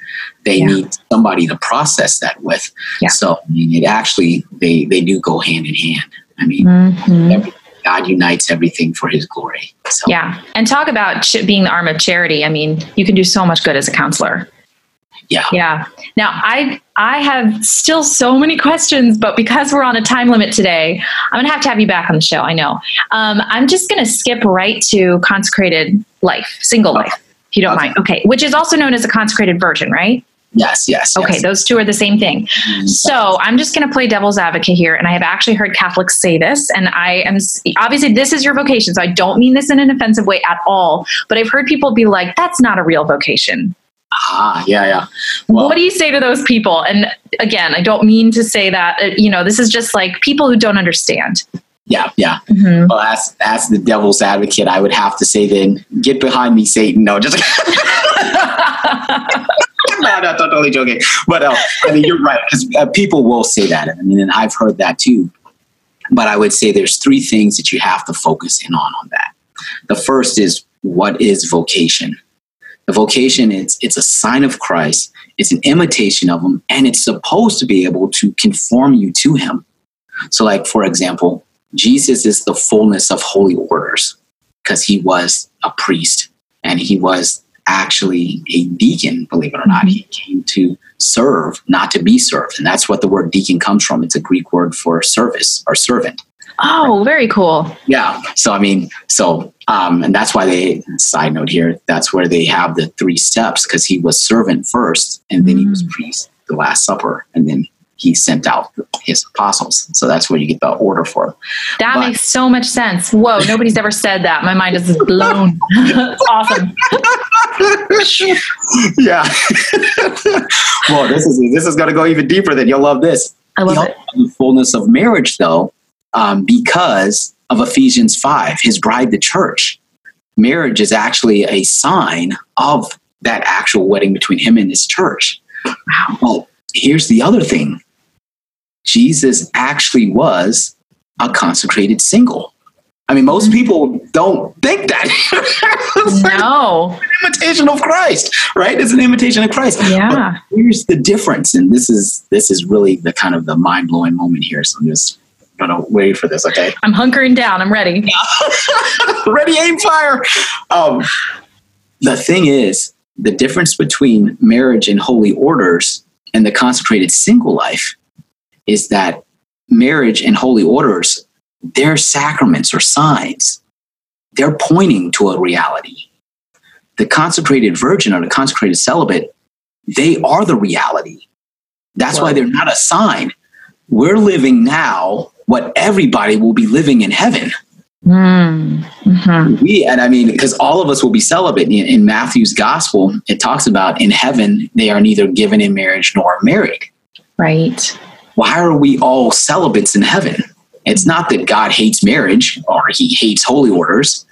they yeah. need somebody to process that with. Yeah. So, I mean, it actually, they, they do go hand in hand. I mean, mm-hmm. every, God unites everything for His glory. So. Yeah, and talk about ch- being the arm of charity. I mean, you can do so much good as a counselor. Yeah. Yeah. Now, I I have still so many questions, but because we're on a time limit today, I'm gonna have to have you back on the show. I know. Um, I'm just gonna skip right to consecrated life, single life, if you don't Okay. mind. Okay, which is also known as a consecrated virgin, right? Yes. Yes. Okay, yes. those two are the same thing. So I'm just going to play devil's advocate here, and I have actually heard Catholics say this, and I am obviously this is your vocation, so I don't mean this in an offensive way at all. But I've heard people be like, "That's not a real vocation." Ah. Yeah. Yeah. Well, what do you say to those people? And again, I don't mean to say that. uh, You know, this is just like people who don't understand. yeah. Yeah. Mm-hmm. Well, as as the devil's advocate, I would have to say then, get behind me, Satan. No, just no, no, totally joking. But uh, I mean, you're right because uh, people will say that. I mean, and I've heard that too. But I would say there's three things that you have to focus in on on that. The first is what is vocation. The vocation it's it's a sign of Christ. It's an imitation of Him, and it's supposed to be able to conform you to Him. So, like for example, Jesus is the fullness of holy orders because he was a priest and he was actually a deacon, believe it or not. He came to serve, not to be served. And that's what the word deacon comes from. It's a Greek word for service or servant. Oh, very cool. Yeah. So, I mean, so, um, and that's why they, side note here, that's where they have the three steps because he was servant first and then he was priest, the Last Supper, and then he sent out his apostles. So that's where you get the order for. That But- makes so much sense. Whoa, nobody's ever said that. My mind is blown. Awesome. yeah. well, this is this is going to go even deeper. Than you'll love this. I love the it. fullness of marriage, though, um, because of Ephesians five, his bride, the church. Marriage is actually a sign of that actual wedding between him and his church. Wow. Well, here's the other thing: Jesus actually was a consecrated single. I mean, most people don't think that. No. an imitation of Christ, right? It's an imitation of Christ. Yeah. But here's the difference, and this is this is really the kind of the mind blowing moment here. So I'm just gonna wait for this. Okay, I'm hunkering down. I'm ready. ready, aim, fire. Um, the thing is, the difference between marriage and holy orders and the consecrated single life is that marriage and holy orders, they're sacraments or signs. They're pointing to a reality. The consecrated virgin or the consecrated celibate, they are the reality. That's why they're not a sign. We're living now what everybody will be living in heaven Mm. Mhm. we and i mean because all of us will be celibate in, in matthew's gospel it talks about in heaven they are neither given in marriage nor married Right. why are we all celibates in heaven it's not that god hates marriage or he hates holy orders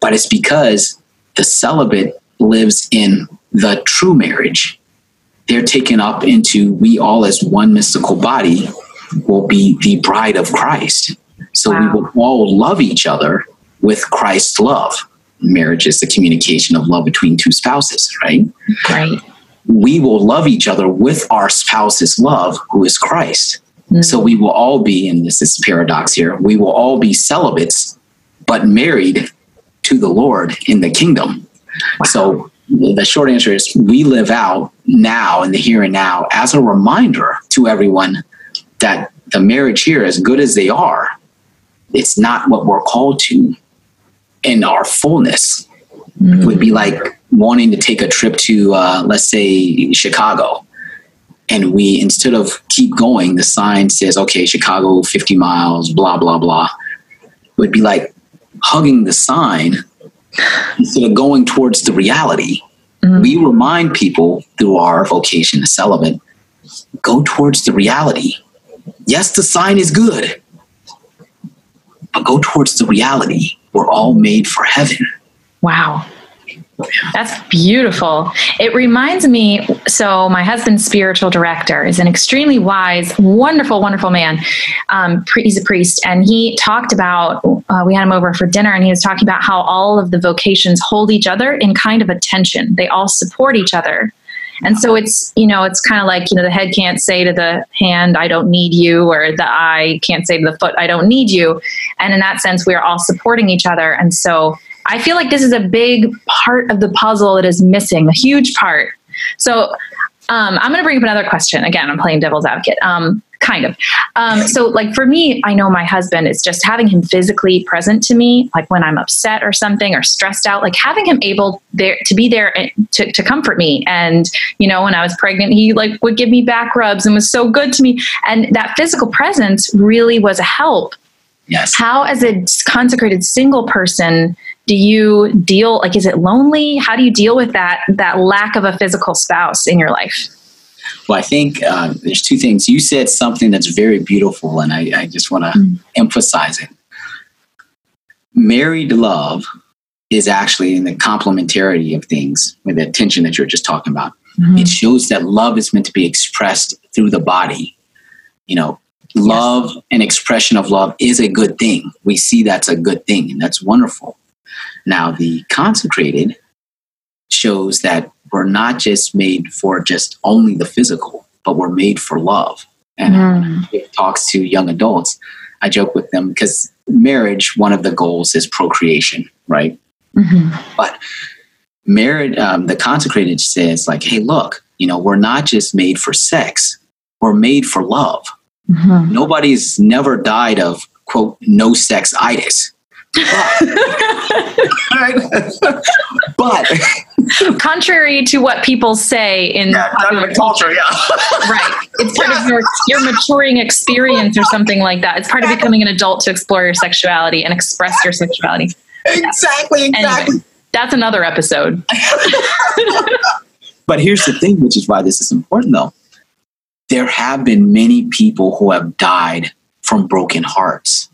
but it's because the celibate lives in the true marriage they're taken up into we all as one mystical body will be the bride of christ so we will all love each other with christ's love marriage is the communication of love between two spouses right Right. we will love each other with our spouse's love, who is Christ. Mm. So we will all be, and this is paradox here, we will all be celibates, but married to the Lord in the kingdom. So the short answer is we live out now in the here and now as a reminder to everyone that the marriage here, as good as they are, it's not what we're called to in our fullness Mm. would be like wanting to take a trip to uh, let's say chicago and we instead of keep going the sign says okay chicago 50 miles blah blah blah would be like hugging the sign instead of going towards the reality Mhm. we remind people through our vocation as celibate go towards the reality yes the sign is good but go towards the reality we're all made for heaven Wow. That's beautiful. It reminds me so, my husband's spiritual director is an extremely wise, wonderful, wonderful man. Um, he's a priest, and he talked about, uh, we had him over for dinner, and he was talking about how all of the vocations hold each other in kind of a tension. They all support each other. And so it's, you know, it's kind of like, you know, the head can't say to the hand, I don't need you, or the eye can't say to the foot, I don't need you. And in that sense, we are all supporting each other. And so I feel like this is a big part of the puzzle that is missing, a huge part. So um, I'm going to bring up another question. Again, I'm playing devil's advocate. Um, kind of. Um, so, like for me, I know my husband is just having him physically present to me, like when I'm upset or something or stressed out, like having him able there to be there to, to comfort me. And you know, when I was pregnant, he like would give me back rubs and was so good to me. And that physical presence really was a help. Yes. How, as a consecrated single person, do you deal like is it lonely how do you deal with that that lack of a physical spouse in your life well i think uh, there's two things you said something that's very beautiful and i, I just want to mm. emphasize it married love is actually in the complementarity of things with the attention that you're just talking about mm-hmm. it shows that love is meant to be expressed through the body you know love yes. and expression of love is a good thing we see that's a good thing and that's wonderful now, the consecrated shows that we're not just made for just only the physical, but we're made for love. And mm. it talks to young adults. I joke with them because marriage, one of the goals is procreation, right? Mm-hmm. But marriage, um, the consecrated says, like, hey, look, you know, we're not just made for sex, we're made for love. Mm-hmm. Nobody's never died of, quote, no sex itis. But contrary to what people say in yeah, popular culture, yeah, right. It's part yeah. of your your maturing experience or something like that. It's part of becoming an adult to explore your sexuality and express your sexuality. Exactly, exactly. Anyway, that's another episode. but here's the thing, which is why this is important, though. There have been many people who have died from broken hearts,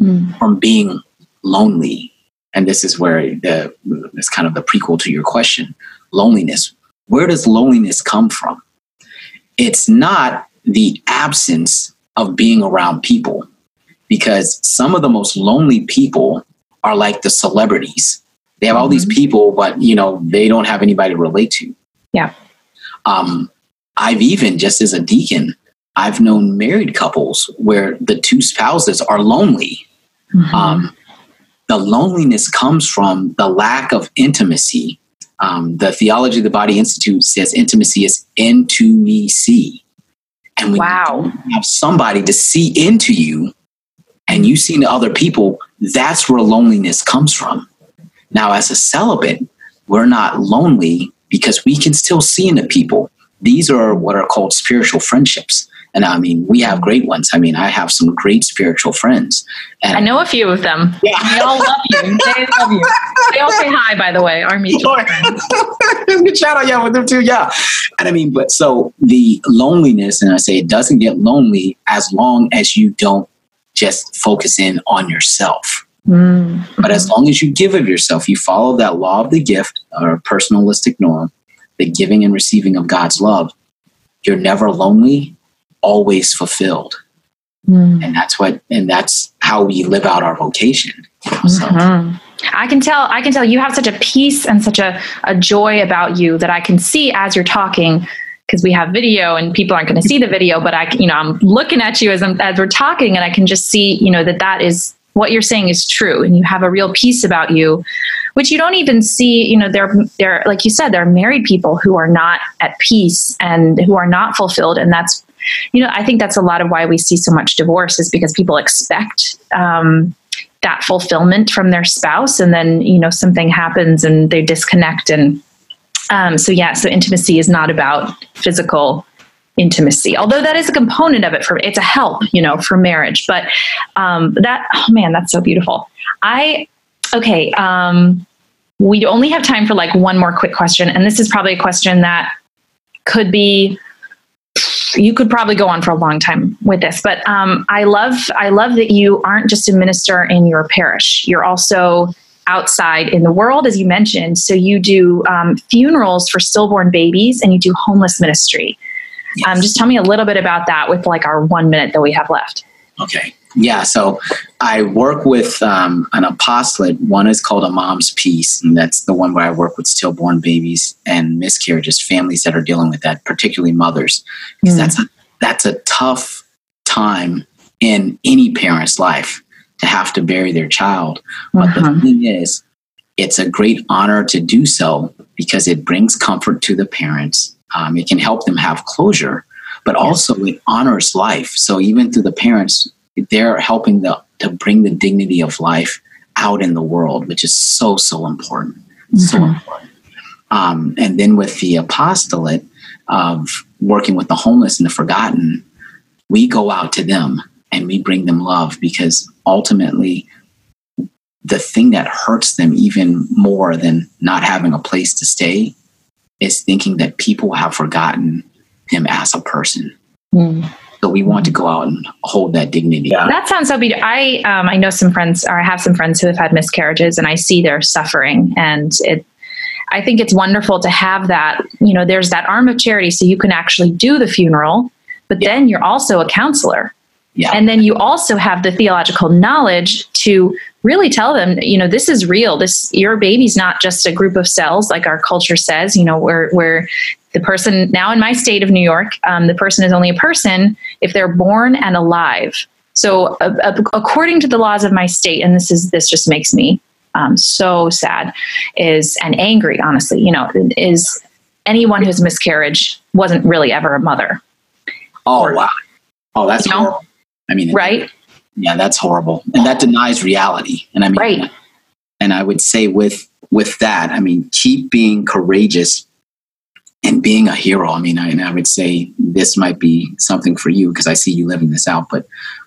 mm. from being lonely, and this is where the it's kind of the prequel to your question, loneliness. Where does loneliness come from? It's not the absence of being around people, because some of the most lonely people are like the celebrities. They have all these mm-hmm. people, but you know they don't have anybody to relate to. Yeah. Um, I've even just as a deacon, I've known married couples where the two spouses are lonely. Mm-hmm. Um, the loneliness comes from the lack of intimacy. Um, the Theology of the Body Institute says intimacy is intimacy. And when wow. you have somebody to see into you and you see into other people, that's where loneliness comes from. Now, as a celibate, we're not lonely because we can still see into people. These are what are called spiritual friendships. And I mean, we have great ones. I mean, I have some great spiritual friends. And I know a few of them. Yeah. They all love you. They love you. They all say hi, by the way, our mutual friends. Good shout out, yeah, with them too, yeah. And I mean, but so the loneliness, and I say it doesn't get lonely as long as you don't just focus in on yourself. Mm-hmm. But as long as you give of yourself, you follow that law of the gift or personalistic norm, the giving and receiving of God's love, you're never lonely always fulfilled. Mm. And that's what, and that's how we live out our vocation. So. Mm-hmm. I can tell, I can tell you have such a peace and such a, a joy about you that I can see as you're talking because we have video and people aren't going to see the video, but I, you know, I'm looking at you as I'm, as we're talking and I can just see, you know, that that is what you're saying is true and you have a real peace about you which you don't even see you know they're they're like you said there are married people who are not at peace and who are not fulfilled and that's you know, I think that's a lot of why we see so much divorce is because people expect um, that fulfillment from their spouse, and then you know something happens and they disconnect, and um, so yeah, so intimacy is not about physical intimacy although that is a component of it for it's a help you know for marriage but um, that oh man that's so beautiful. I okay um, we only have time for like one more quick question and this is probably a question that could be you could probably go on for a long time with this, but um, I love I love that you aren't just a minister in your parish. You're also outside in the world, as you mentioned. So you do um, funerals for stillborn babies, and you do homeless ministry. Yes. Um, just tell me a little bit about that with like our one minute that we have left. Okay. Yeah, so I work with um, an apostolate. One is called A Mom's Peace, and that's the one where I work with stillborn babies and miscarriages, families that are dealing with that, particularly mothers, because mm. that's a that's a tough time in any parent's life to have to bury their child. But uh-huh. the thing is, it's a great honor to do so because it brings comfort to the parents. Um, it can help them have closure, but also it honors life. So even through the parents, they're helping the, to bring the dignity of life out in the world, which is so so important, mm-hmm. so important. Um, and then with the apostolate of working with the homeless and the forgotten, we go out to them and we bring them love because ultimately the thing that hurts them even more than not having a place to stay is thinking that people have forgotten them as a person. Mm. So we want to go out and hold that dignity. Yeah. That sounds so beautiful. I um, I know some friends, or I have some friends who have had miscarriages, and I see their suffering, and it. I think it's wonderful to have that. You know, there's that arm of charity, so you can actually do the funeral, but yeah. then you're also a counselor. Yeah. And then you also have the theological knowledge to really tell them, you know, this is real. This your baby's not just a group of cells like our culture says, you know, where where the person now in my state of New York, um, the person is only a person if they're born and alive. So, uh, uh, according to the laws of my state, and this is this just makes me um, so sad, is and angry. Honestly, you know, is anyone who's miscarriage wasn't really ever a mother. Oh or, wow! Oh, that's you know? horrible. I mean, right? Yeah, that's horrible, and that denies reality. And I mean, right. And I would say with with that, I mean, keep being courageous and being a hero. I mean, I, and I would say this might be something for you because I see you living this out. But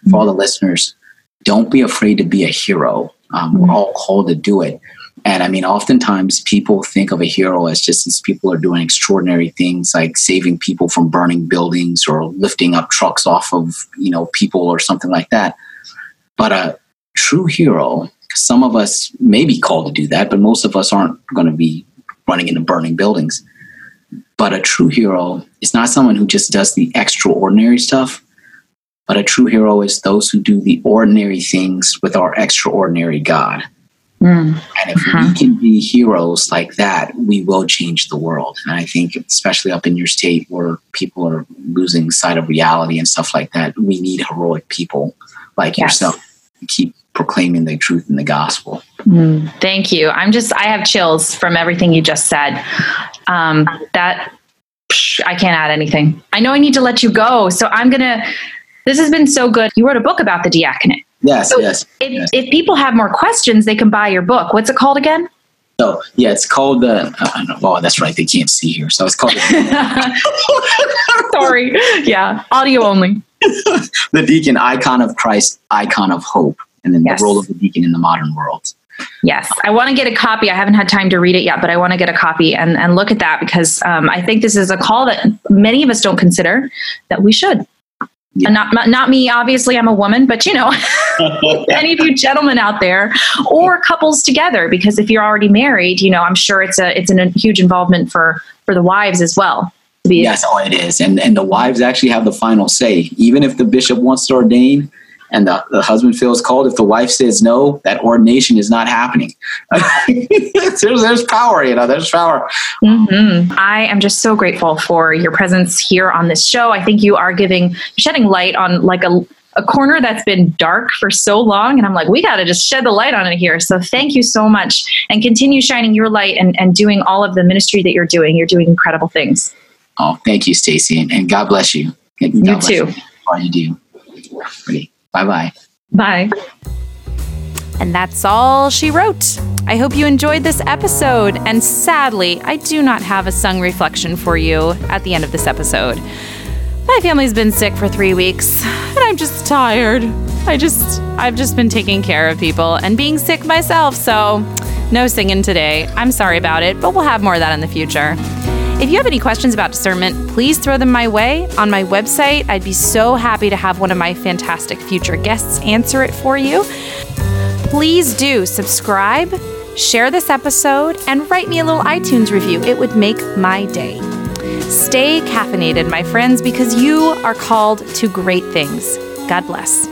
for all the listeners, don't be afraid to be a hero. Um, we're all called to do it. And I mean, oftentimes people think of a hero as just as people are doing extraordinary things like saving people from burning buildings or lifting up trucks off of, you know, people or something like that. But a true hero, some of us may be called to do that, but most of us aren't going to be running into burning buildings. But a true hero is not someone who just does the extraordinary stuff, but a true hero is those who do the ordinary things with our extraordinary God. Mm. And if uh-huh. we can be heroes like that, we will change the world. And I think, especially up in your state where people are losing sight of reality and stuff like that, we need heroic people like yes. yourself to keep proclaiming the truth in the gospel. Mm, thank you. I'm just, I have chills from everything you just said. Um, that psh, I can't add anything. I know I need to let you go. So I'm going to, this has been so good. You wrote a book about the diaconate. Yes, so yes, if, yes. If people have more questions, they can buy your book. What's it called again? So yeah, it's called the. Uh, oh, that's right. They can't see here, so it's called. Sorry. Yeah, audio only. the deacon, icon of Christ, icon of hope and then yes. the role of the deacon in the modern world. Yes, I want to get a copy. I haven't had time to read it yet, but I want to get a copy and, and look at that because um, I think this is a call that many of us don't consider that we should. Yeah. And not not me, obviously, I'm a woman, but you know, any of you gentlemen out there, or couples together, because if you're already married, you know, I'm sure it's a it's a huge involvement for for the wives as well. Yes, oh, it is, and and the wives actually have the final say. Even if the bishop wants to ordain, and the, the husband feels called, if the wife says no, that ordination is not happening. there's, there's power, you know, there's power. Mm-hmm. I am just so grateful for your presence here on this show. I think you are giving, shedding light on like a, a corner that's been dark for so long. And I'm like, we got to just shed the light on it here. So thank you so much and continue shining your light and, and doing all of the ministry that you're doing. You're doing incredible things. Oh, thank you, Stacey. And, and God bless you. God you too. You all you do. Ready. Bye bye. Bye. And that's all she wrote. I hope you enjoyed this episode. And sadly, I do not have a sung reflection for you at the end of this episode. My family's been sick for three weeks, and I'm just tired. I just, I've just been taking care of people and being sick myself, so no singing today. I'm sorry about it, but we'll have more of that in the future. If you have any questions about discernment, please throw them my way on my website. I'd be so happy to have one of my fantastic future guests answer it for you. Please do subscribe, share this episode, and write me a little iTunes review. It would make my day. Stay caffeinated, my friends, because you are called to great things. God bless.